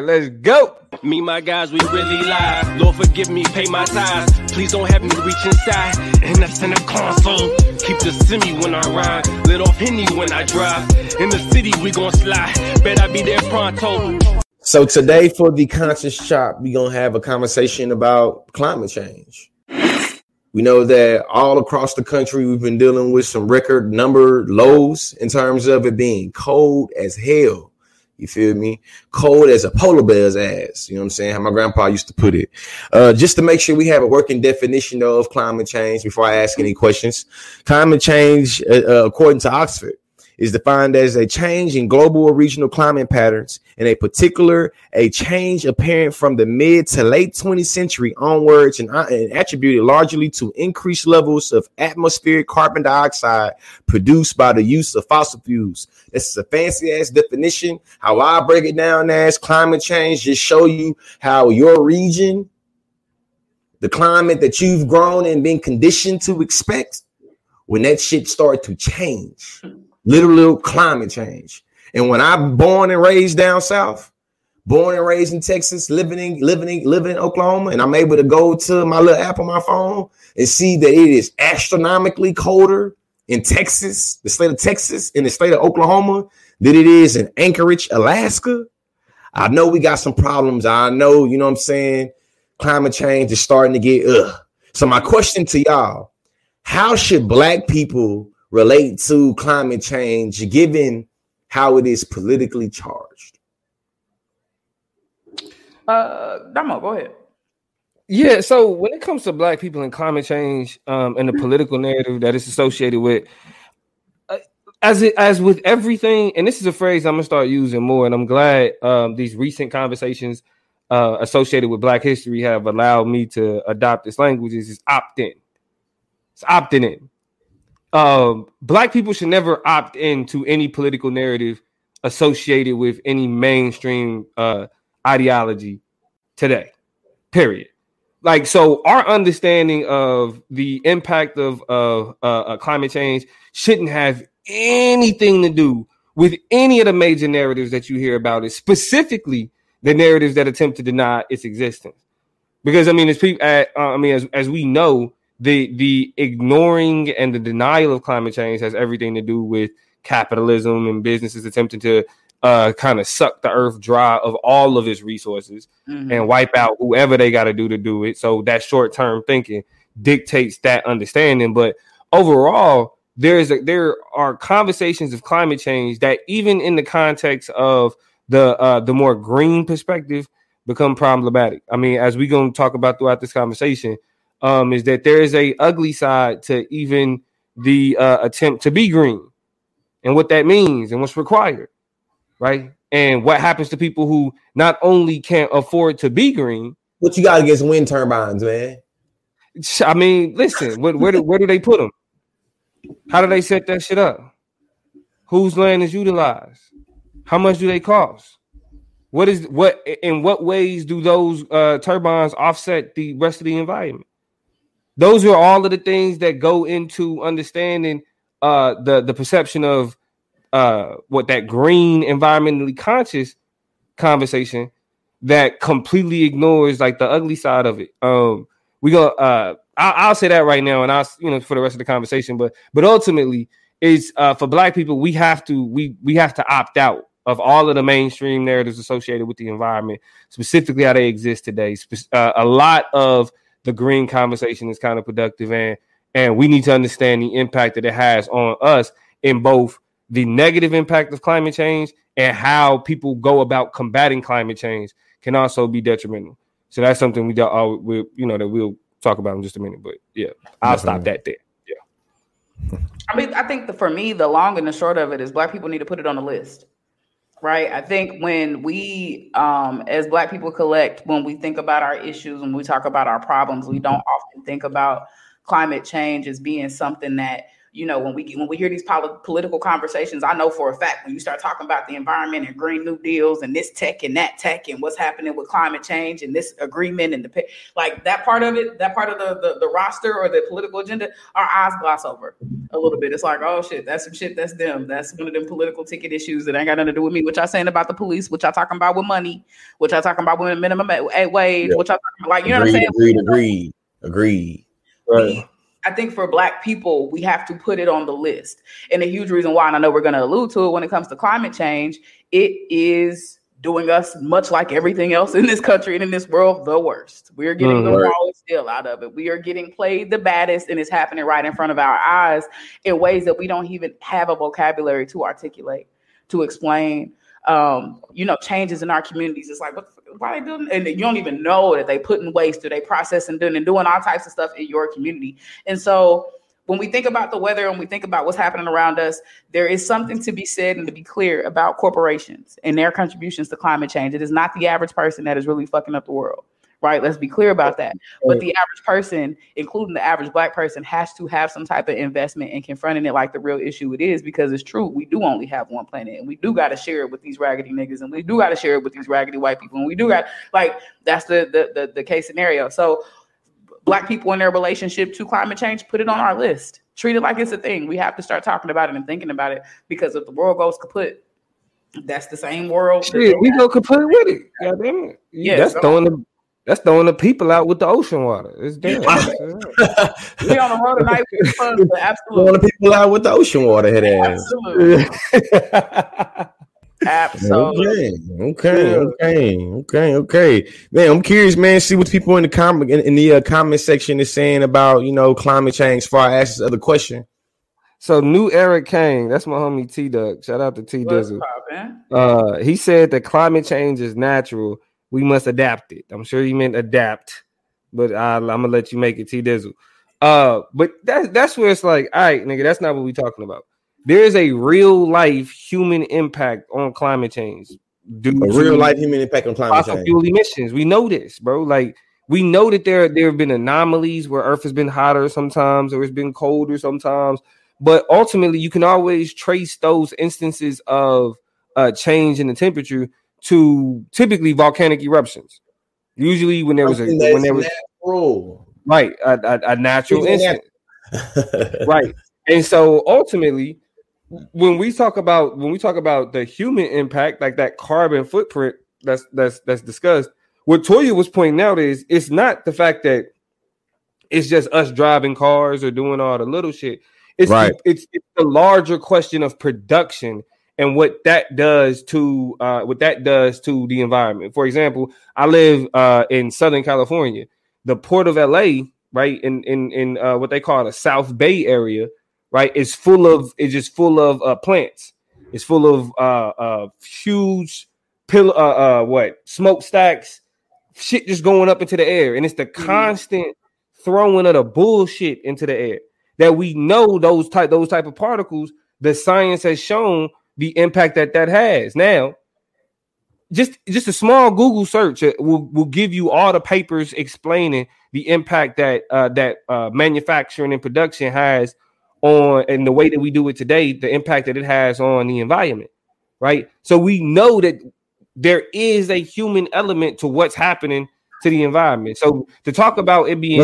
Let's go. Me, my guys, we really lie. Lord, forgive me, pay my tithes. Please don't have me reach inside. And that's in the console. Keep the semi when I ride. Lit off Henny when I drive. In the city, we gon' slide. Bet I be there pronto. So today for the conscious shop, we gonna have a conversation about climate change. We know that all across the country, we've been dealing with some record number lows in terms of it being cold as hell you feel me? Cold as a polar bear's ass. You know what I'm saying? How my grandpa used to put it. Uh, just to make sure we have a working definition of climate change before I ask any questions. Climate change, uh, uh according to Oxford, is defined as a change in global or regional climate patterns, in a particular, a change apparent from the mid to late 20th century onwards and, uh, and attributed largely to increased levels of atmospheric carbon dioxide produced by the use of fossil fuels. This is a fancy ass definition. How I break it down as climate change, just show you how your region, the climate that you've grown and been conditioned to expect, when that shit start to change literal climate change. And when I'm born and raised down south, born and raised in Texas, living in living in living in Oklahoma, and I'm able to go to my little app on my phone and see that it is astronomically colder in Texas, the state of Texas, in the state of Oklahoma, than it is in Anchorage, Alaska. I know we got some problems. I know, you know what I'm saying? Climate change is starting to get ugh. So my question to y'all, how should black people relate to climate change given how it is politically charged? Uh, Damo, go ahead. Yeah, so when it comes to black people and climate change um, and the political narrative that is associated with, uh, as it as with everything, and this is a phrase I'm gonna start using more, and I'm glad um, these recent conversations uh, associated with Black history have allowed me to adopt this language. Is opt in. It's opting in um, black people should never opt into any political narrative associated with any mainstream uh, ideology today. Period. Like so, our understanding of the impact of uh, uh, climate change shouldn't have anything to do with any of the major narratives that you hear about it, specifically the narratives that attempt to deny its existence. Because I mean, as people, uh, I mean, as as we know, the the ignoring and the denial of climate change has everything to do with capitalism and businesses attempting to uh, kind of suck the earth dry of all of its resources mm-hmm. and wipe out whoever they got to do to do it. So that short term thinking dictates that understanding. But overall, there's a, there are conversations of climate change that even in the context of the uh, the more green perspective become problematic. I mean, as we're going to talk about throughout this conversation, um, is that there is a ugly side to even the uh, attempt to be green and what that means and what's required, right? And what happens to people who not only can't afford to be green. What you got against wind turbines, man? I mean, listen, where, where, do, where do they put them? How do they set that shit up? Whose land is utilized? How much do they cost? What is what in what ways do those uh, turbines offset the rest of the environment? Those are all of the things that go into understanding uh the the perception of uh what that green environmentally conscious conversation that completely ignores like the ugly side of it. Um we go uh I'll, I'll say that right now and i'll you know for the rest of the conversation but but ultimately is uh for black people we have to we we have to opt out of all of the mainstream narratives associated with the environment specifically how they exist today uh, a lot of the green conversation is kind of productive and and we need to understand the impact that it has on us in both the negative impact of climate change and how people go about combating climate change can also be detrimental. So that's something we don't, we you know that we'll talk about in just a minute. But yeah, I'll Definitely. stop that there. Yeah. I mean, I think the, for me, the long and the short of it is black people need to put it on the list right? I think when we um, as black people collect when we think about our issues when we talk about our problems we don't often think about climate change as being something that you know, when we when we hear these pol- political conversations, I know for a fact when you start talking about the environment and green new deals and this tech and that tech and what's happening with climate change and this agreement and the like that part of it, that part of the, the, the roster or the political agenda, our eyes gloss over a little bit. It's like, oh shit, that's some shit that's them. That's one of them political ticket issues that ain't got nothing to do with me. Which I saying about the police, which I talking about with money, which I talking about with minimum wage, yeah. which I talking about, like you know what I'm saying? Agreed, agreed, agreed. Right. I think for black people, we have to put it on the list. And a huge reason why, and I know we're going to allude to it when it comes to climate change, it is doing us much like everything else in this country and in this world the worst. We are getting mm, the rawest deal out of it. We are getting played the baddest, and it's happening right in front of our eyes in ways that we don't even have a vocabulary to articulate, to explain. Um, you know, changes in our communities. It's like, what why are they doing? And you don't even know that they put in waste or they process and doing and doing all types of stuff in your community. And so when we think about the weather and we think about what's happening around us, there is something to be said and to be clear about corporations and their contributions to climate change. It is not the average person that is really fucking up the world right? Let's be clear about that. But the average person, including the average black person, has to have some type of investment in confronting it like the real issue it is because it's true. We do only have one planet and we do got to share it with these raggedy niggas and we do got to share it with these raggedy white people and we do got like that's the, the the the case scenario. So black people in their relationship to climate change, put it on our list. Treat it like it's a thing. We have to start talking about it and thinking about it because if the world goes kaput, that's the same world. Shit, we go kaput with it. God damn it. Yeah, that's so, throwing the that's throwing the people out with the ocean water. It's damn. we on the road tonight. Fun, absolutely. Throwing the people out with the ocean water. Head ass. Absolutely. Okay. Okay. Okay. Okay. Okay. Man, I'm curious, man. See what people in the comment in, in the uh, comment section is saying about you know climate change. Far as this other question. So new Eric Kane, that's my homie T Duck. Shout out to T Dizzle. Uh, he said that climate change is natural we must adapt it. I'm sure you meant adapt, but I, am gonna let you make it T Dizzle. Uh, but that's that's where it's like, all right, nigga, that's not what we're talking about. There is a real life human impact on climate change. Due a real life human impact on climate fossil change. fuel emissions. We know this, bro. Like we know that there there have been anomalies where Earth has been hotter sometimes, or it's been colder sometimes. But ultimately, you can always trace those instances of uh, change in the temperature to typically volcanic eruptions. Usually, when there was a when there was natural. right a, a, a natural incident, right, and so ultimately, when we talk about when we talk about the human impact, like that carbon footprint that's that's that's discussed, what Toya was pointing out is it's not the fact that it's just us driving cars or doing all the little shit. It's right. the, it's, it's the larger question of production and what that does to uh, what that does to the environment. For example, I live uh, in Southern California. The port of LA, right in in in uh, what they call the South Bay area, right, It's full of it's just full of uh, plants. It's full of uh, uh, huge pill uh, uh, what smokestacks, shit just going up into the air, and it's the mm-hmm. constant throwing of the bullshit into the air that we know those type those type of particles. The science has shown the impact that that has. Now, just just a small Google search will, will give you all the papers explaining the impact that uh, that uh, manufacturing and production has on and the way that we do it today, the impact that it has on the environment, right? So we know that there is a human element to what's happening to the environment. So to talk about it being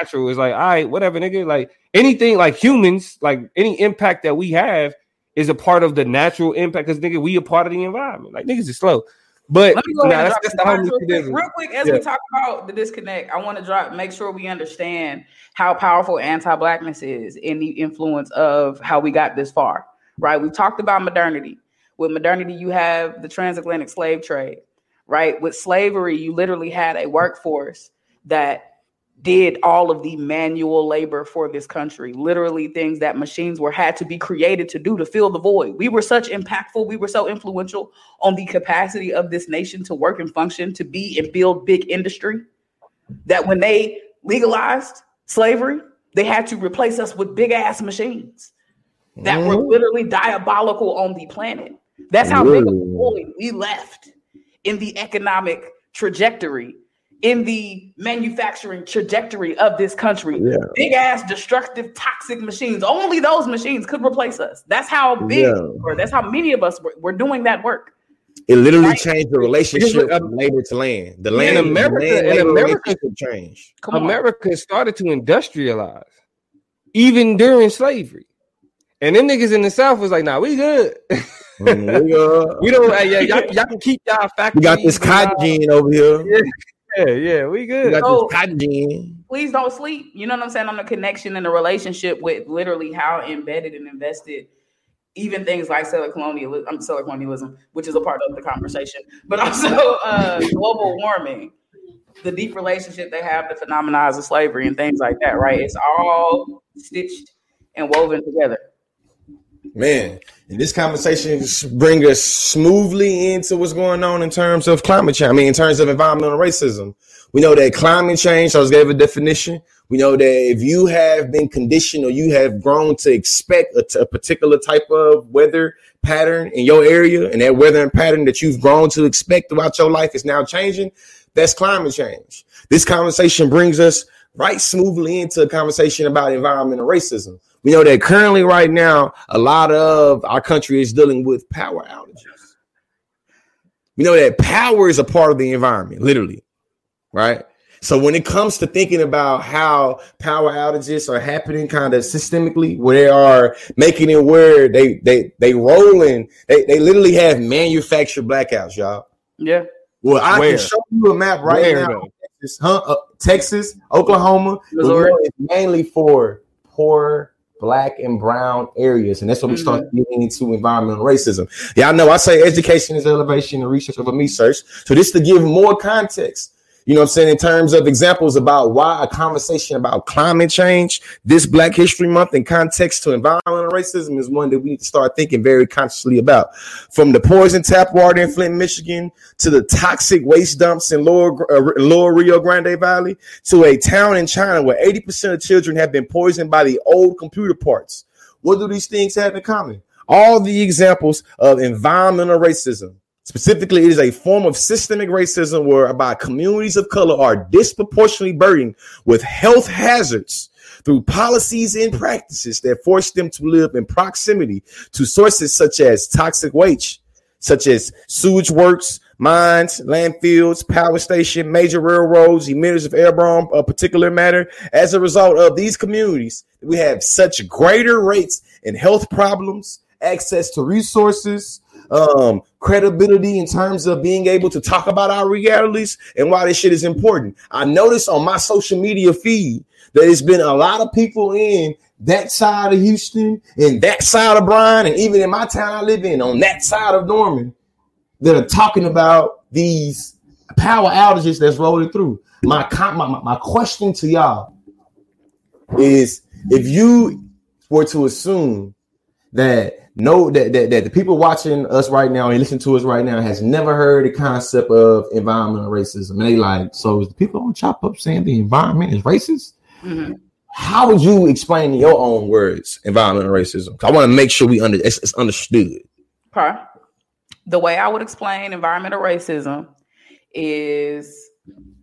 natural is like, all right, whatever, nigga. Like anything like humans, like any impact that we have is a part of the natural impact because nigga, we a part of the environment. Like niggas is slow. But nah, that's, real, quick, real quick, as yeah. we talk about the disconnect, I want to drop make sure we understand how powerful anti-blackness is in the influence of how we got this far. Right? We talked about modernity. With modernity, you have the transatlantic slave trade. Right? With slavery, you literally had a workforce that did all of the manual labor for this country. Literally things that machines were had to be created to do to fill the void. We were such impactful. We were so influential on the capacity of this nation to work and function to be and build big industry that when they legalized slavery they had to replace us with big ass machines that mm-hmm. were literally diabolical on the planet. That's how big of a void we left in the economic trajectory in the manufacturing trajectory of this country. Yeah. Big ass destructive toxic machines. Only those machines could replace us. That's how big Yeah. or that's how many of us were, were doing that work. It literally Right. changed the relationship Because, uh, from labor to land. The in land, America- the land in labor America- changed. Come on. America started to industrialize even during slavery. And them niggas in the South was like, nah, we good. Mm, we, uh, we don't, hey, yeah, y'all, y'all can keep y'all factories. we got this and y'all- cotton gin over here. Yeah, yeah, we We good. got So- this please don't sleep. You know what I'm saying? On the connection and the relationship with literally how embedded and invested even things like settler colonialism, um, settler colonialism, which is a part of the conversation, but also uh, global warming, the deep relationship they have to phenomenize of slavery and things like that, right? It's all stitched and woven together. Man, and this conversation just bring us smoothly into what's going on in terms of climate change. I mean, in terms of environmental racism. We know that climate change, I just gave a definition. We know that if you have been conditioned or you have grown to expect a, t- a particular type of weather pattern in your area, and that weather and pattern that you've grown to expect throughout your life is now changing, that's climate change. This conversation brings us right smoothly into a conversation about environmental racism. We know that currently, right now, a lot of our country is dealing with power outages. We know that power is a part of the environment, literally, right? So when it comes to thinking about how power outages are happening kind of systemically, where they are making it where they they they rolling, they, they literally have manufactured blackouts, y'all. Yeah. Well, I Where? can show you a map right Where, now. Texas, huh? Uh, Texas, Oklahoma, but Missouri. know mainly for poor black and brown areas, and that's what we start mm-hmm. getting into environmental racism. Yeah, I know. I say education is elevation and research over me search. So this to give more context. You know what I'm saying? In terms of examples about why a conversation about climate change, this Black History Month in context to environmental racism is one that we need to start thinking very consciously about. From the poison tap water in Flint, Michigan, to the toxic waste dumps in Lower, uh, Lower Rio Grande Valley, to a town in China where 80% of children have been poisoned by the old computer parts. What do these things have in common? All the examples of environmental racism. Specifically, it is a form of systemic racism whereby communities of color are disproportionately burdened with health hazards through policies and practices that force them to live in proximity to sources such as toxic waste, such as sewage works, mines, landfills, power station, major railroads, emitters of airborne uh, particulate matter. As a result of these communities, we have such greater rates in health problems, access to resources, um, credibility in terms of being able to talk about our realities and why this shit is important. I noticed on my social media feed that it's been a lot of people in that side of Houston and that side of Bryan, and even in my town I live in, on that side of Norman, that are talking about these power outages that's rolling through. My my, my question to y'all is if you were to assume that no that, that that the people watching us right now and listen to us right now has never heard the concept of environmental racism and they like so is the people on chop up saying the environment is racist Mhm. how would you explain in your own words environmental racism? i want to make sure we under it's, it's understood Okay. The way I would explain environmental racism is,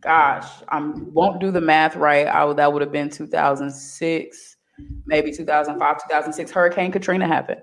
gosh, I won't do the math right. I would, that would have been 2006, maybe 2005, 2006. Hurricane Katrina happened.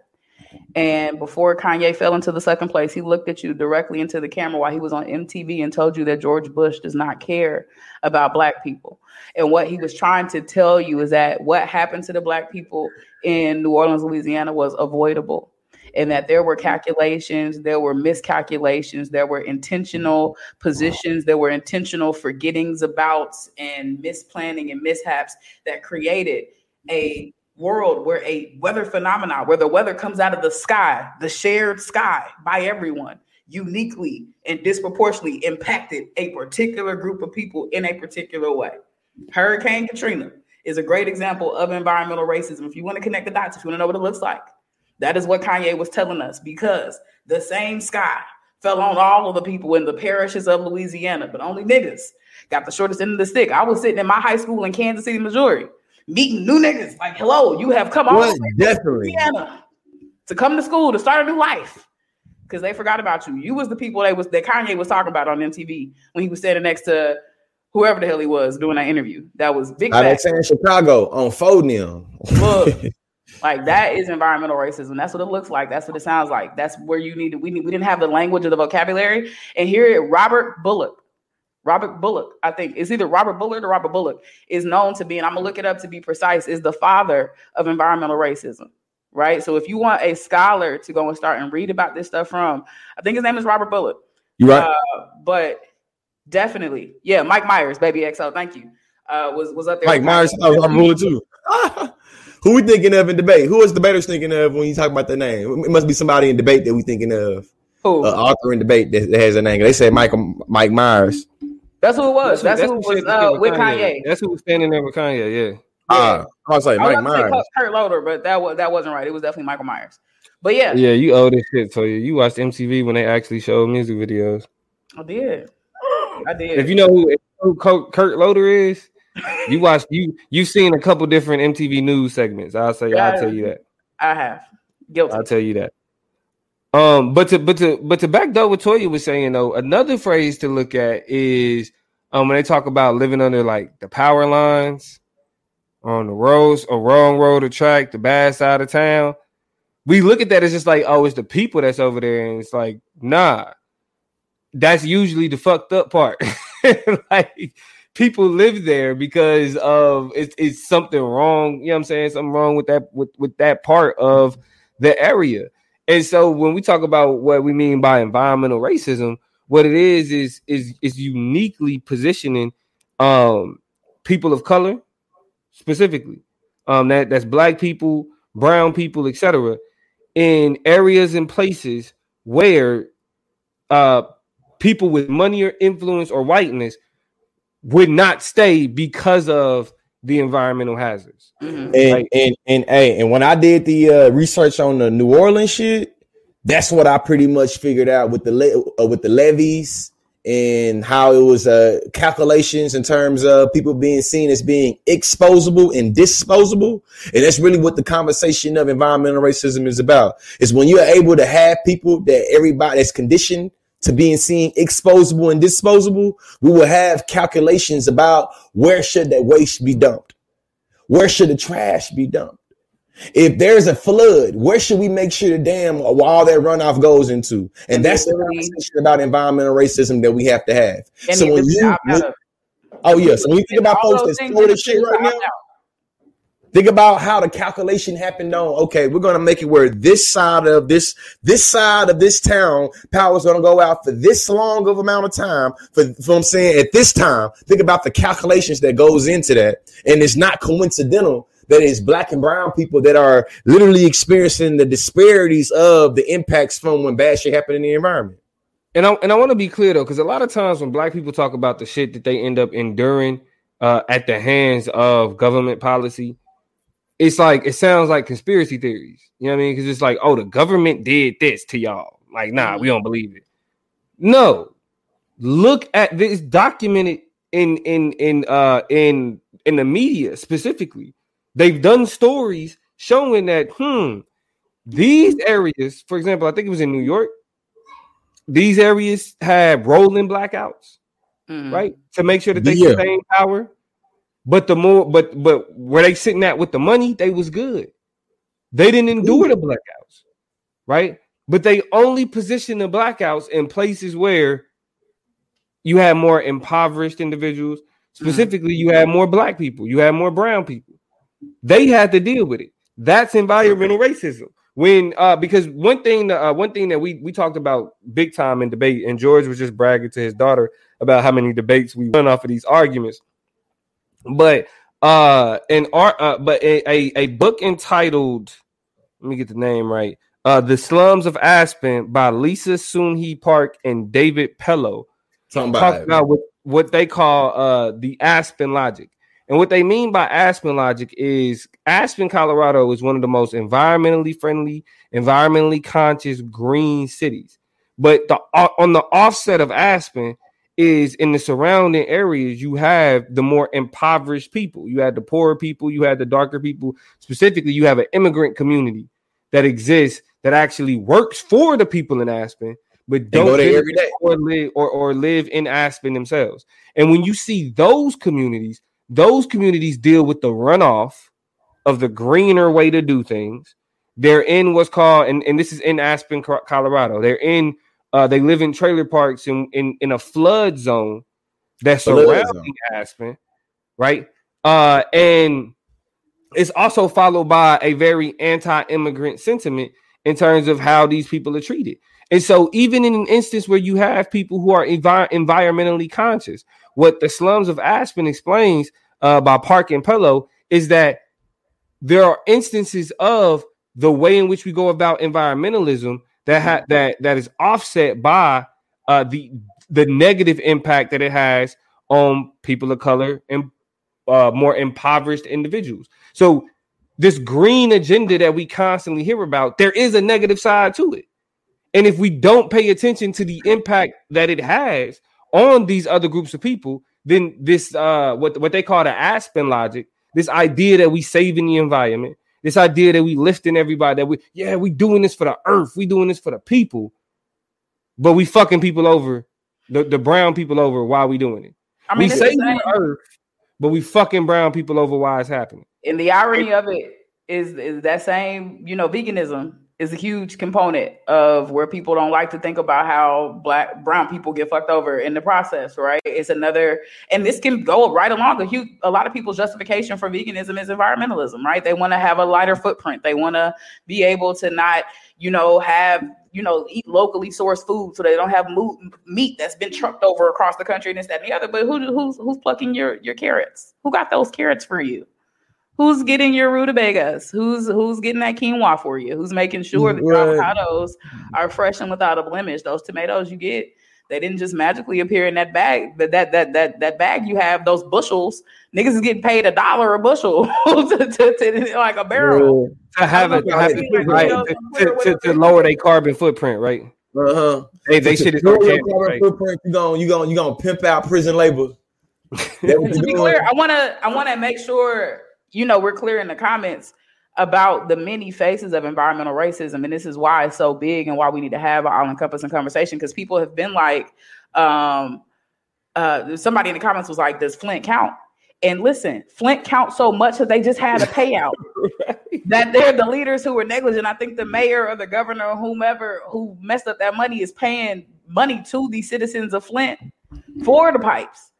And before Kanye fell into the second place, he looked at you directly into the camera while he was on MTV and told you that George Bush does not care about black people. And what he was trying to tell you is that what happened to the black people in New Orleans, Louisiana was avoidable and that there were calculations, there were miscalculations, there were intentional positions, there were intentional forgettings about and misplanning and mishaps that created a world where a weather phenomenon, where the weather comes out of the sky, the shared sky by everyone, uniquely and disproportionately impacted a particular group of people in a particular way. Hurricane Katrina is a great example of environmental racism. If you want to connect the dots, if you want to know what it looks like, that is what Kanye was telling us because the same sky fell on all of the people in the parishes of Louisiana, but only niggas got the shortest end of the stick. I was sitting in my high school in Kansas City, Missouri, meeting new niggas like, hello, you have come all Well, the way from definitely. To come to school to start a new life. Because they forgot about you. You was the people that was that Kanye was talking about on MTV when he was standing next to whoever the hell he was doing that interview. That was big. Of facts. town, Chicago on Phonium. Look, like that is environmental racism. That's what it looks like. That's what it sounds like. That's where you need to. We need, we didn't have the language or the vocabulary. And here, Robert Bullock, Robert Bullock, I think is either Robert Bullard or Robert Bullock is known to be, and I'm gonna look it up to be precise, is the father of environmental racism. Right. So if you want a scholar to go and start and read about this stuff from, I think his name is Robert Bullock. You right? Uh, but definitely, yeah, Mike Myers, baby XO. Thank you. Uh, was was up there. Mike Myers, I was ruler too. Who we thinking of in debate? Who is debaters thinking of when you talk about the name? It must be somebody in debate that we thinking of. Who? Uh, author in debate that, that has a name. They say Michael Mike Myers. That's who it was. That's, who who was uh, with Kanye. That's who was standing there with Kanye. Yeah. Uh, I was like I was Mike about say Myers. Kurt Loder, but that was that wasn't right. It was definitely Michael Myers. But yeah, Yeah, you owe this shit. So you You watched MTV when they actually showed music videos. I did. I did. If you know who, if you know who Kurt- Kurt Loder is, you watched you you've seen a couple different MTV news segments. I'll say Yeah. I'll tell you that. I have guilty. I'll tell you that. Um, but to but to but to back up what Toya was saying though, another phrase to look at is um when they talk about living under like the power lines on the roads, a wrong road or track, the bad side of town. We look at that as just like, oh, it's the people that's over there, and it's like, nah, that's usually the fucked up part. like people live there because of it's, it's something wrong. You know what I'm saying? Something wrong with that with with that part of the area. And so when we talk about what we mean by environmental racism, what it is is is is uniquely positioning um people of color specifically. Um that that's black people, brown people, etc. in areas and places where uh people with money or influence or whiteness would not stay because of the environmental hazards. Mhm. And Right. and and hey, and when I did the uh, research on the New Orleans shit, that's what I pretty much figured out with the le- uh, with the levees and how it was uh, calculations in terms of people being seen as being exposable and disposable, and that's really what the conversation of environmental racism is about. Is when you're able to have people that everybody that's conditioned to being seen exposable and disposable, we will have calculations about where should that waste be dumped. Where should the trash be dumped? If there's a flood, where should we make sure the dam or all that runoff goes into? And that's the conversation about environmental racism that we have to have. And so when you, to opt out of- oh yeah, so when you think about folks that's things this shit right now, out. Think about how the calculation happened on. Okay, we're gonna make it where this side of this this side of this town power is gonna go out for this long of amount of time. For, for I'm saying at this time, think about the calculations that goes into that, and it's not coincidental that it's black and brown people that are literally experiencing the disparities of the impacts from when bad shit happened in the environment. And I and I want to be clear though, because a lot of times when black people talk about the shit that they end up enduring uh, at the hands of government policy, it's like it sounds like conspiracy theories. You know what I mean? Because it's like, oh, the government did this to y'all. Like, nah, we don't believe it. No, look at this documented in in in uh in in the media specifically. They've done stories showing that hmm, these areas, for example, I think it was in New York. These areas had rolling blackouts, Mhm. right, to make sure that they Yeah. sustain power. But the more, but but where they sitting at with the money, they was good. They didn't endure the blackouts, right? But they only positioned the blackouts in places where you had more impoverished individuals. Specifically, you had more black people, you had more brown people. They had to deal with it. That's environmental racism. When uh because one thing uh, one thing that we we talked about big time in debate, and George was just bragging to his daughter about how many debates we run off of these arguments. But uh an art uh, but a, a a book entitled let me get the name right. Uh The Slums of Aspen by Lisa Sun-Hee Park and David Pellow Talking about about what, what they call uh the Aspen logic. And what they mean by Aspen logic is Aspen, Colorado is one of the most environmentally friendly, environmentally conscious green cities. But the uh, on the offset of Aspen is in the surrounding areas you have the more impoverished people. You had the poorer people, you had the darker people. Specifically, you have an immigrant community that exists that actually works for the people in Aspen, but don't go there visit every day. or live or, or live in Aspen themselves. And when you see those communities, those communities deal with the runoff of the greener way to do things. They're in what's called, and, and this is in Aspen, Colorado. They're in, uh, they live in trailer parks in, in, in a flood zone that's Flood surrounding Aspen, right? Uh, and it's also followed by a very anti-immigrant sentiment in terms of how these people are treated. And so, even in an instance where you have people who are envi- environmentally conscious, what the slums of Aspen explains uh, by Park and Pellow is that there are instances of the way in which we go about environmentalism that ha- that that is offset by uh, the the negative impact that it has on people of color and uh, more impoverished individuals. So this green agenda that we constantly hear about, there is a negative side to it. And if we don't pay attention to the impact that it has on these other groups of people, then this uh what what they call the Aspen logic, this idea that we saving the environment, this idea that we lifting everybody, that we yeah, we doing this for the earth, we doing this for the people, but we fucking people over, the, the brown people over while we doing it. I mean, we it's the saving the earth, but we fucking brown people over why it's happening. and the irony of it is is that same you know veganism is a huge component of where people don't like to think about how black brown people get fucked over in the process right? It's another and this can go right along a huge a lot of people's justification for veganism is environmentalism right? They want to have a lighter footprint. They want to be able to not you know have you know eat locally sourced food so they don't have meat that's been trucked over across the country and this that and the other. But who who's who's plucking your your carrots? Who got those carrots for you Who's getting your rutabagas? Who's who's getting that quinoa for you? Who's making sure the Right. avocados are fresh and without a blemish? Those tomatoes you get, they didn't just magically appear in that bag. That that that that that bag you have, those bushels, niggas is getting paid a dollar a bushel to, to, to- like a barrel. To have it, to, have it, Yeah. right, Yeah. to, to, to lower their carbon footprint, right? Uh huh. They they should is Lower your carbon right? footprint. You gonna you gonna you gonna pimp out prison labor. To be clear, I want to I want to make sure you know we're clear in the comments about the many faces of environmental racism, and this is why it's so big and why we need to have an all-encompassing conversation because people have been like, um, uh, somebody in the comments was like, "Does Flint count?" And listen, Flint counts so much that they just had a payout. That they're the leaders who were negligent. I think the mayor or the governor or whomever who messed up that money is paying money to the citizens of Flint for the pipes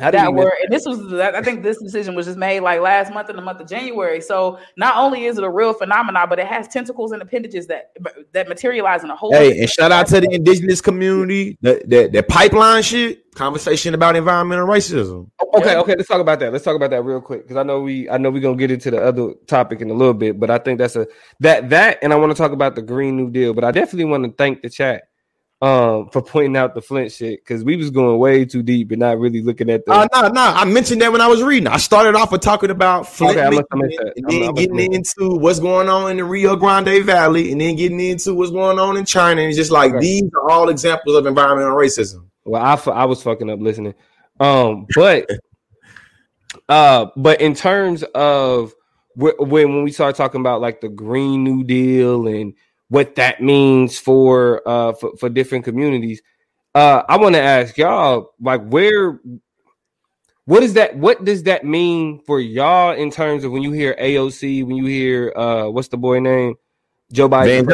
that you miss were and this was I think this decision was just made like last month in the month of January. So not only is it a real phenomenon, but it has tentacles and appendages that that materialize in a whole Hey, and shout out to the indigenous community. The the, the pipeline shit. Conversation about environmental racism. Okay, okay, let's talk about that. Let's talk about that real quick because I know we I know we're gonna get into the other topic in a little bit, but I think that's a that that and I want to talk about the Green New Deal, but I definitely want to thank the chat um for pointing out the Flint shit because we was going way too deep and not really looking at the Uh, no, no, I mentioned that when I was reading. I started off with talking about Flint, Okay, I must have Michigan, missed that. and I'm- then have getting into what's going on in the Rio Grande Valley, and then getting into what's going on in China. And it's just like Okay. these are all examples of environmental racism. Well, I, I was fucking up listening. Um, but uh, but in terms of when when we start talking about like the Green New Deal and what that means for uh for, for different communities, uh, I want to ask y'all like where what is that what does that mean for y'all in terms of when you hear AOC, when you hear uh what's the boy name? Joe Biden.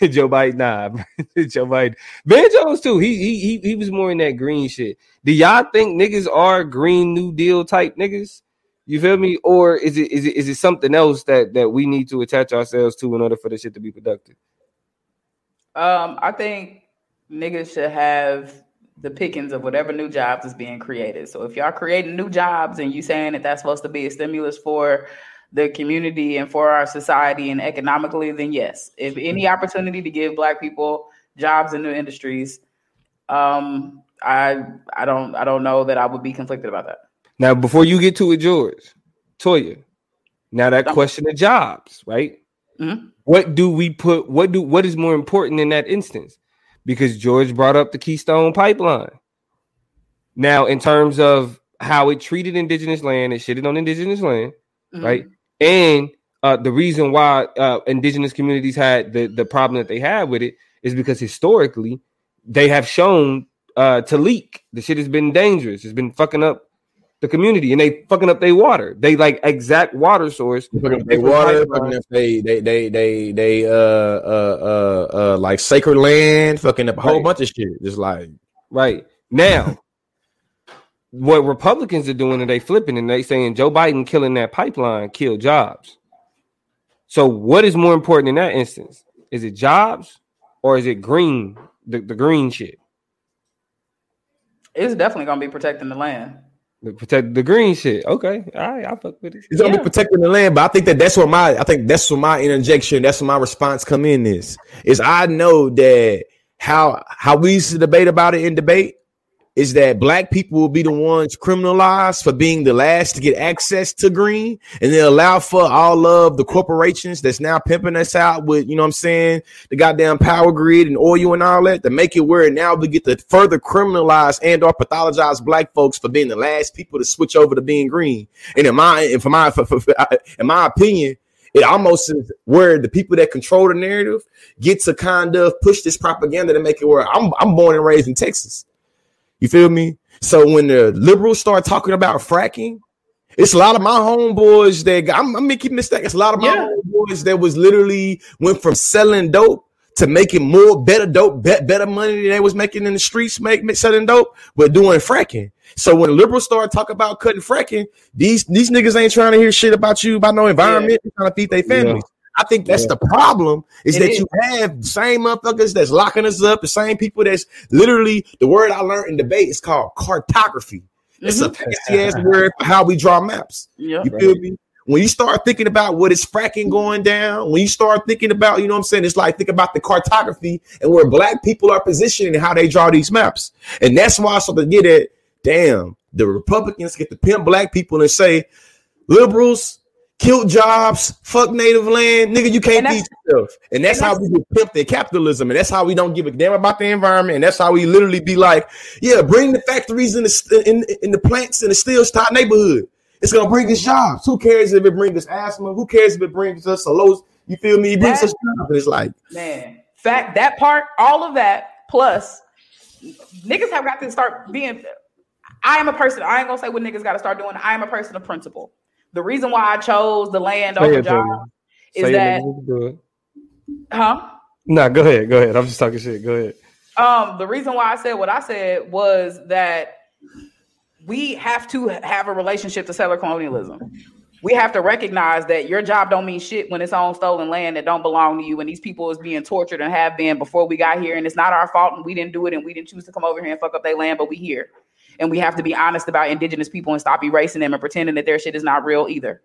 Joe Biden, nah, Joe Biden. Van Jones too. He, he he he was more in that green shit. Do y'all think niggas are green new deal type niggas? You feel me? Or is it is it is it something else that that we need to attach ourselves to in order for this shit to be productive? Um, I think niggas should have the pickings of whatever new jobs is being created. So if y'all creating new jobs and you saying that that's supposed to be a stimulus for the community and for our society and economically, then yes. If any opportunity to give black people jobs in new industries, um, I I don't I don't know that I would be conflicted about that. Now, before you get to it, George, Toya. Now that Um, question of jobs, right? Mhm. What do we put? What do what is more important in that instance? Because George brought up the Keystone Pipeline. Now, in terms of how it treated indigenous land, it shitted on indigenous land, Mhm. right? And uh, the reason why uh, indigenous communities had the, the problem that they had with it is because historically they have shown uh, to leak. The shit has been dangerous. It's been fucking up the community, and they fucking up their water. They like exact water source. Fucking up their water, fucking up they they they they they uh uh uh uh like sacred land, fucking up a whole Right. bunch of shit. Just like Right now, what Republicans are doing, and they flipping and they saying Joe Biden killing that pipeline killed jobs. So, what is more important in that instance? Is it jobs or is it green, the, the green shit? It's definitely gonna be protecting the land. Protect the green shit. Okay, all right, I fuck with it. It's Yeah. be protecting the land, but I think that that's what my I think that's what my interjection, that's what my response come in is. Is I know that how how we used to debate about it in debate is that black people will be the ones criminalized for being the last to get access to green, and they allow for all of the corporations that's now pimping us out with you know what I'm saying the goddamn power grid and oil and all that to make it where now we get to further criminalize and or pathologize black folks for being the last people to switch over to being green. And in my, for my, in my opinion, it almost is where the people that control the narrative get to kind of push this propaganda to make it where I'm, I'm born and raised in Texas. You feel me? So when the liberals start talking about fracking, it's a lot of my homeboys that got, I'm, I'm making this It's a lot of my Yeah. homeboys that was literally went from selling dope to making more better dope, be- better money than they was making in the streets, make, selling dope, but doing fracking. So when liberals start talking about cutting fracking, these these niggas ain't trying to hear shit about you about no environment. They're trying to feed their families. I think that's the problem is It that is. you have the same motherfuckers that's locking us up, the same people that's literally the word I learned in debate is called cartography. It's a mm-hmm. fancy ass word for how we draw maps. Yeah. You feel me? When you start thinking about what is fracking going down, when you start thinking about, you know what I'm saying, it's like think about the cartography and where black people are positioned and how they draw these maps. And that's why I sort of get it. Damn, the Republicans get to pimp black people and say, liberals killed jobs, fuck native land, nigga, you can't And feed yourself. And that's and how we get pimped in capitalism, and that's how we don't give a damn about the environment, and that's how we literally be like, yeah, bring the factories in the in, in the plants in the steel to our neighborhood. It's gonna bring us jobs. Who cares if it brings us asthma? Who cares if it brings us a low? You feel me? It brings That- us jobs. And it's like, Man, fact that part, all of that, plus niggas have got to start being. I am a person. I ain't gonna say what niggas got to start doing. I am a person of principle. The reason why I chose the land Say over it, job Tony. is Say that, it. huh? Nah, go ahead, go ahead. I'm just talking shit. Go ahead. Um, the reason why I said what I said was that we have to have a relationship to settler colonialism. We have to recognize that your job don't mean shit when it's on stolen land that don't belong to you, and these people is being tortured and have been before we got here, and it's not our fault, and we didn't do it, and we didn't choose to come over here and fuck up their land, but we here, and we have to be honest about indigenous people and stop erasing them and pretending that their shit is not real either.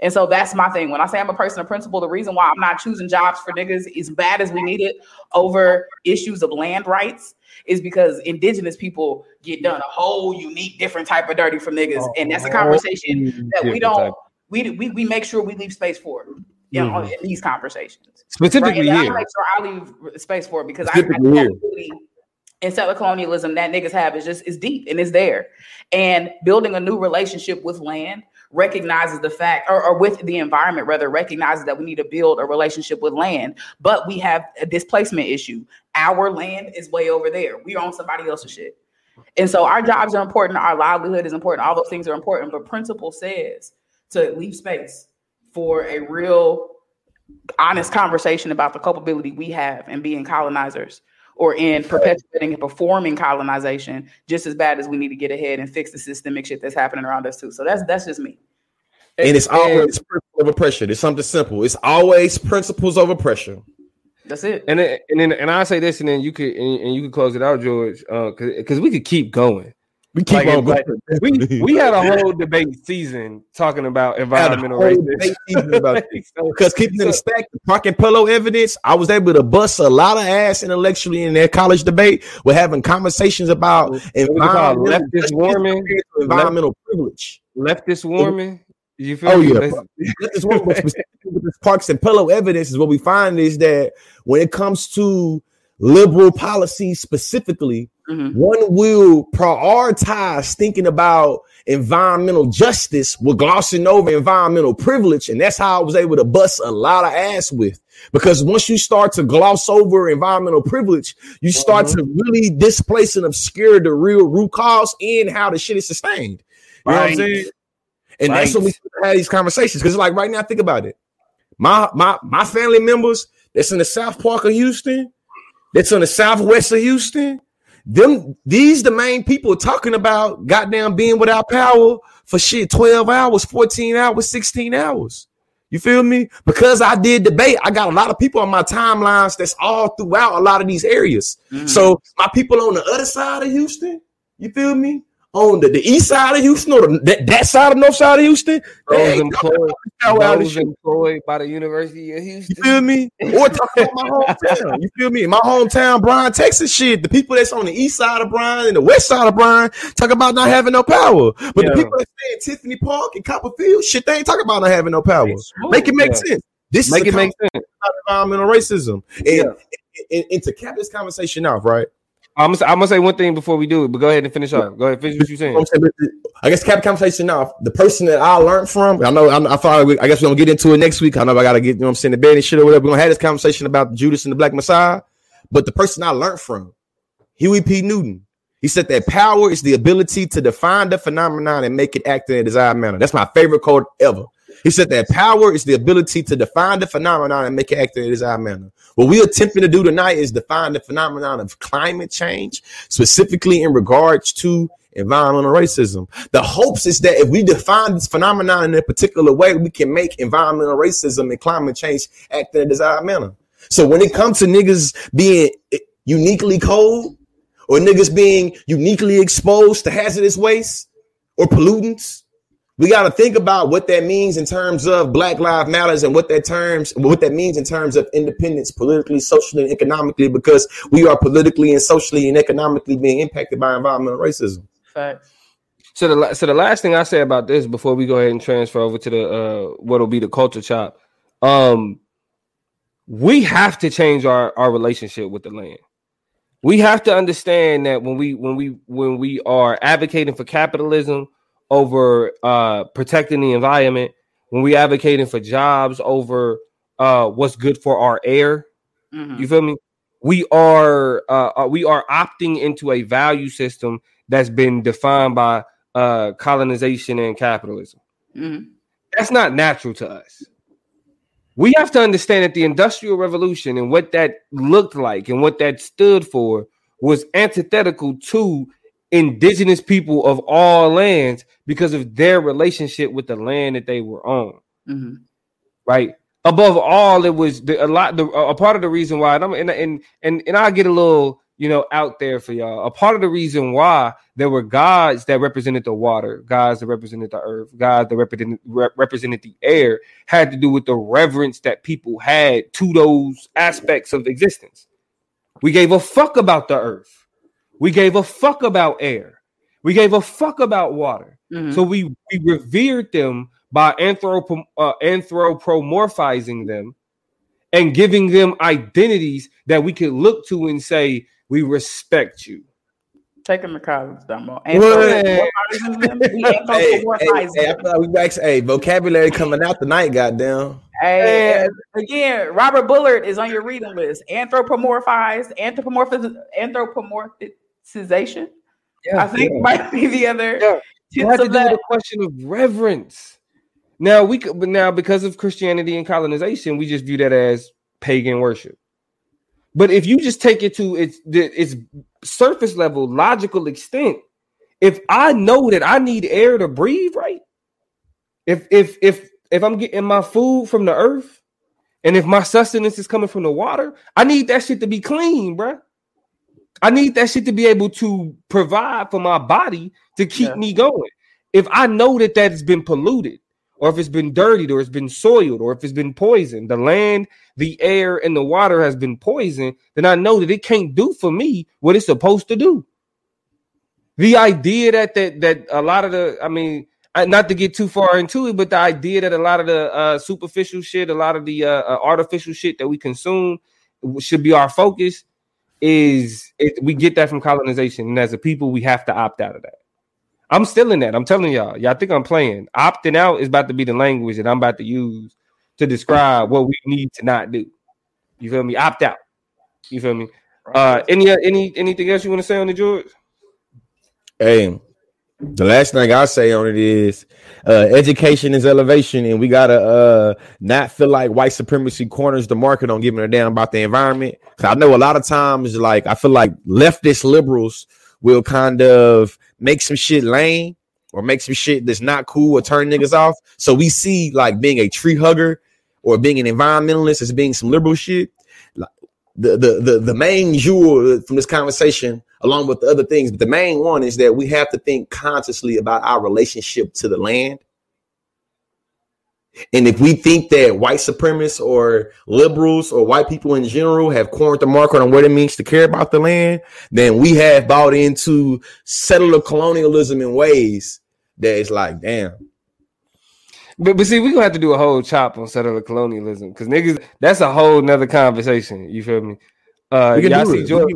And so that's my thing. When I say I'm a person of principle, the reason why I'm not choosing jobs for niggas as bad as we need it over issues of land rights is because indigenous people get done a whole unique, different type of dirty from niggas. And that's a conversation that we don't we, we we make sure we leave space for you know, Mhm. in these conversations. Right? Specifically I make sure I leave space for it because I, I Specifically here. In settler colonialism that niggas have is just is deep and it's there. And building a new relationship with land recognizes the fact, or, or with the environment rather, recognizes that we need to build a relationship with land. But we have a displacement issue. Our land is way over there. We own somebody else's shit. And so our jobs are important, our livelihood is important, all those things are important. But principle says to leave space for a real honest conversation about the culpability we have in being colonizers or in perpetuating and performing colonization just as bad as we need to get ahead and fix the systemic shit that's happening around us too. So that's that's just me. and it's always principles over pressure. It's something simple. It's always principles over pressure. That's it. And then, and then and I say this, and then you could and, and you could close it out, George, uh, because we could keep going. We keep Like, on like, going. We we had a whole debate season talking about environmental racism. debate season about So- Because keeping in the stack, the Park and Pellow evidence, I was able to bust a lot of ass intellectually in their college debate. We're having conversations about What we environmental, leftist warming, environmental privilege. leftist warming. You feel Oh, me? yeah. That's- Let this one, with this Parks and Pillow evidence is what we find is that when it comes to liberal policies specifically, Mhm. one will prioritize thinking about environmental justice with glossing over environmental privilege. And that's how I was able to bust a lot of ass with. Because once you start to gloss over environmental privilege, you start to really displace and obscure the real root cause and how the shit is sustained. You know what I'm saying? And that's when we have these conversations. Because like right now, think about it. My my my family members that's in the South Park of Houston, that's on the southwest of Houston. Them these the main people talking about goddamn being without power for shit 12 hours, 14 hours, 16 hours. You feel me? Because I did debate, I got a lot of people on my timelines that's all throughout a lot of these areas. Mhm. So my people on the other side of Houston, you feel me? On the, the east side of Houston or the, that, that side of north side of Houston, Those employed, about how this those employed by the University of Houston. you feel me? Or talk about my hometown. You feel me? My hometown, Bryan, Texas shit. The people that's on the east side of Bryan and the west side of Bryan talk about not having no power. But Yeah. the people that stay in Tiffany Park and Copperfield, shit, they ain't talking about not having no power. Make it make Yeah. sense. This Make is it make sense. environmental racism. And, Yeah. and, and to cap this conversation off, right? I'm gonna, I'm gonna say one thing before we do it, but go ahead and finish up. Go ahead, finish what you're saying. I'm I guess cap conversation off. The person that I learned from, I know, I, I thought, we, I guess we're gonna get into it next week. I know I gotta get, you know, I'm saying the bed and shit or whatever. We're gonna have this conversation about Judas and the Black Messiah. But the person I learned from, Huey P. Newton, he said that power is the ability to define the phenomenon and make it act in a desired manner. That's my favorite quote ever. He said that power is the ability to define the phenomenon and make it act in a desired manner. What we're attempting to do tonight is define the phenomenon of climate change, specifically in regards to environmental racism. The hopes is that if we define this phenomenon in a particular way, we can make environmental racism and climate change act in a desired manner. So when it comes to niggas being uniquely cold or niggas being uniquely exposed to hazardous waste or pollutants, we got to think about what that means in terms of Black Lives Matters and what that terms what that means in terms of independence politically, socially, and economically, because we are politically and socially and economically being impacted by environmental racism. Facts. So the so the last thing I say about this before we go ahead and transfer over to the uh what'll be the culture chop, um, we have to change our our relationship with the land. We have to understand that when we when we when we are advocating for capitalism over uh protecting the environment, when we advocating for jobs over uh what's good for our air, Mhm. you feel me? We are uh, uh, we are opting into a value system that's been defined by uh, colonization and capitalism. Mhm. That's not natural to us. We have to understand that the Industrial Revolution and what that looked like and what that stood for was antithetical to indigenous people of all lands because of their relationship with the land that they were on Mhm. right? Above all, it was the, a lot. The, a part of the reason why, and, I'm, and and and and I get a little, you know, out there for y'all. A part of the reason why there were gods that represented the water, gods that represented the earth, gods that represented rep- represented the air, had to do with the reverence that people had to those aspects of existence. We gave a fuck about the earth. We gave a fuck about air. We gave a fuck about water. Mhm. So we we revered them by anthropo, uh, anthropomorphizing them and giving them identities that we could look to and say we respect you. Take him to college, Dumbo. What? Them? We Hey, hey, hey, I feel like we back. Hey, vocabulary coming out tonight, goddamn. Hey, again, Robert Bullard is on your reading list. Anthropomorphized, anthropomorphized, anthropomorphized, anthropomorphiz, anthropomorphization. I think might be the other Yeah. It had to do with a question of reverence. Now we could, but now because of Christianity and colonization, we just view that as pagan worship. But if you just take it to its its surface level, logical extent, if I know that I need air to breathe, right? If if if if I'm getting my food from the earth, and if my sustenance is coming from the water, I need that shit to be clean, bruh. I need that shit to be able to provide for my body to keep Yeah. me going. If I know that that has been polluted, or if it's been dirtied, or it's been soiled, or if it's been poisoned, the land, the air, and the water has been poisoned, then I know that it can't do for me what it's supposed to do. The idea that that that a lot of the, I mean, not to get too far into it, but the idea that a lot of the uh, superficial shit, a lot of the uh, uh, artificial shit that we consume should be our focus. Is it, we get that from colonization, and as a people, we have to opt out of that. I'm still in that. I'm telling y'all. Y'all think I'm playing. Opting out is about to be the language that I'm about to use to describe what we need to not do. You feel me? Opt out. You feel me? Uh, any any anything else you want to say on the George? Hey, the last thing I say on it is uh, education is elevation, and we gotta uh, not feel like white supremacy corners the market on giving a damn about the environment. I know a lot of times, like I feel like leftist liberals will kind of make some shit lame or make some shit that's not cool or turn niggas off. So we see like being a tree hugger or being an environmentalist as being some liberal shit. The, the the the main jewel from this conversation, along with the other things, but the main one is that we have to think consciously about our relationship to the land and if we think that white supremacists or liberals or white people in general have cornered the market on what it means to care about the land, then we have bought into settler colonialism in ways that it's like, damn. But, but see, we're gonna have to do a whole chop on settler colonialism because niggas, that's a whole nother conversation. You feel me? Uh, y'all see George,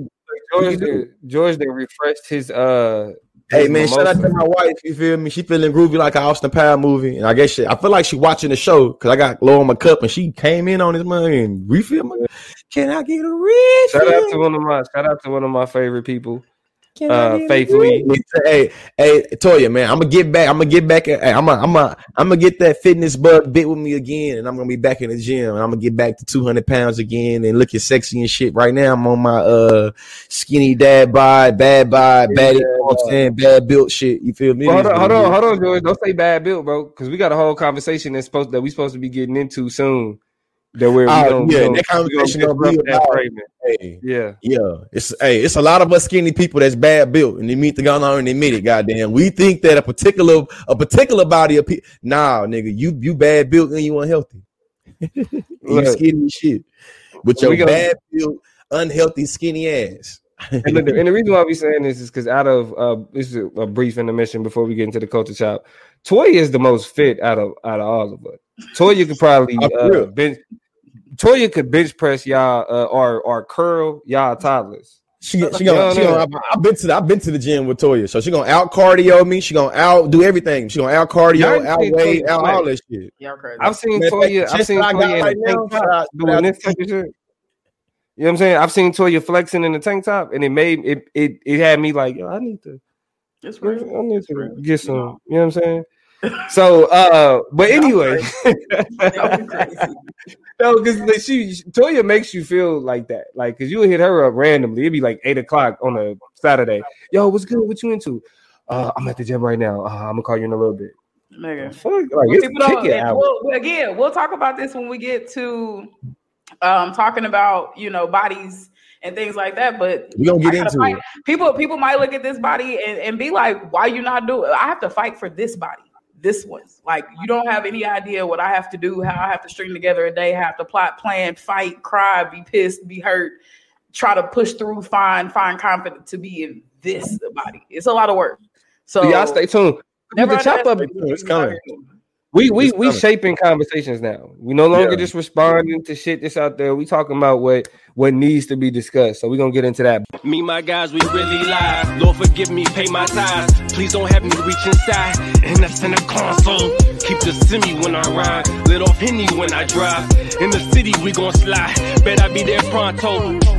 George, George, they refreshed his uh Hey man, shout out to my wife. You feel me? She feeling groovy like an Austin Powers movie, and I guess she, I feel like she watching the show because I got low on my cup, and she came in on this money and refill me. Can I get a refill? Shout out to one of my shout out to one of my favorite people, uh, faithfully. Hey, hey, Toya, man, I'm gonna get back. I'm gonna get back. Hey, I'm gonna, I'm gonna, I'm gonna get that fitness bug bit with me again, and I'm gonna be back in the gym, and I'm gonna get back to 200 pounds again, and looking sexy and shit. Right now, I'm on my uh skinny dad bod, bad bod, bad, yeah, bad built shit. You feel me? Well, hold on, hold on, hold on, George. Don't say bad built, bro, because we got a whole conversation that's supposed that we supposed to be getting into soon that we're, uh, gonna, yeah, that conversation gonna be about, hey, yeah, yeah. It's hey, it's a lot of us skinny people that's bad built, and they meet the gun on and admit it. Goddamn, we think that a particular a particular body of people, nah, nigga, you you bad built and you unhealthy. you skinny shit with your gonna, bad built, unhealthy, skinny ass. and, look, and, the reason why we saying this is because out of uh, this is a brief intermission before we get into the culture chop. Toy is the most fit out of out of all of us. Toya could probably uh, bench, Toya could bench press y'all uh, or or curl y'all toddlers. She she gonna, she gonna I've been to the, I've been to the gym with Toya, so she gonna out cardio me. She gonna out do everything. She gonna out cardio, out weigh, out all this shit. I've seen Toya. I've seen Toya in right the tank top doing this type of shit. You know what I'm saying? I've seen Toya flexing in the tank top, and it made it it it had me like, yo, I need to. It's I need to get some. You know what I'm saying? So, uh, but anyway, no, because she Toya makes you feel like that, like because you hit her up randomly. It'd be like eight o'clock on a Saturday. Yo, what's good? What you into? Uh, I'm at the gym right now. Uh, I'm gonna call you in a little bit. Nigga, fuck, like, well, we'll, again, we'll talk about this when we get to um talking about you know bodies and things like that. But we don't get into fight. it. People people might look at this body and, and be like, why you not do it? I have to fight for this body this one. Like you don't have any idea what I have to do, how I have to string together a day, have to plot, plan, fight, cry, be pissed, be hurt, try to push through, find, find confidence to be in this body. It's a lot of work. So, so y'all stay tuned. Never the chop up it's coming. We we we shaping conversations now. We no longer yeah. just responding to shit that's out there. We talking about what what needs to be discussed. So we're gonna get into that. Me, my guys, we really live. Lord forgive me, pay my tithes. Please don't have me reach inside. And that's in the console. Keep the semi when I ride. Let off Henny when I drive. In the city, we gon' slide. Bet I be there pronto.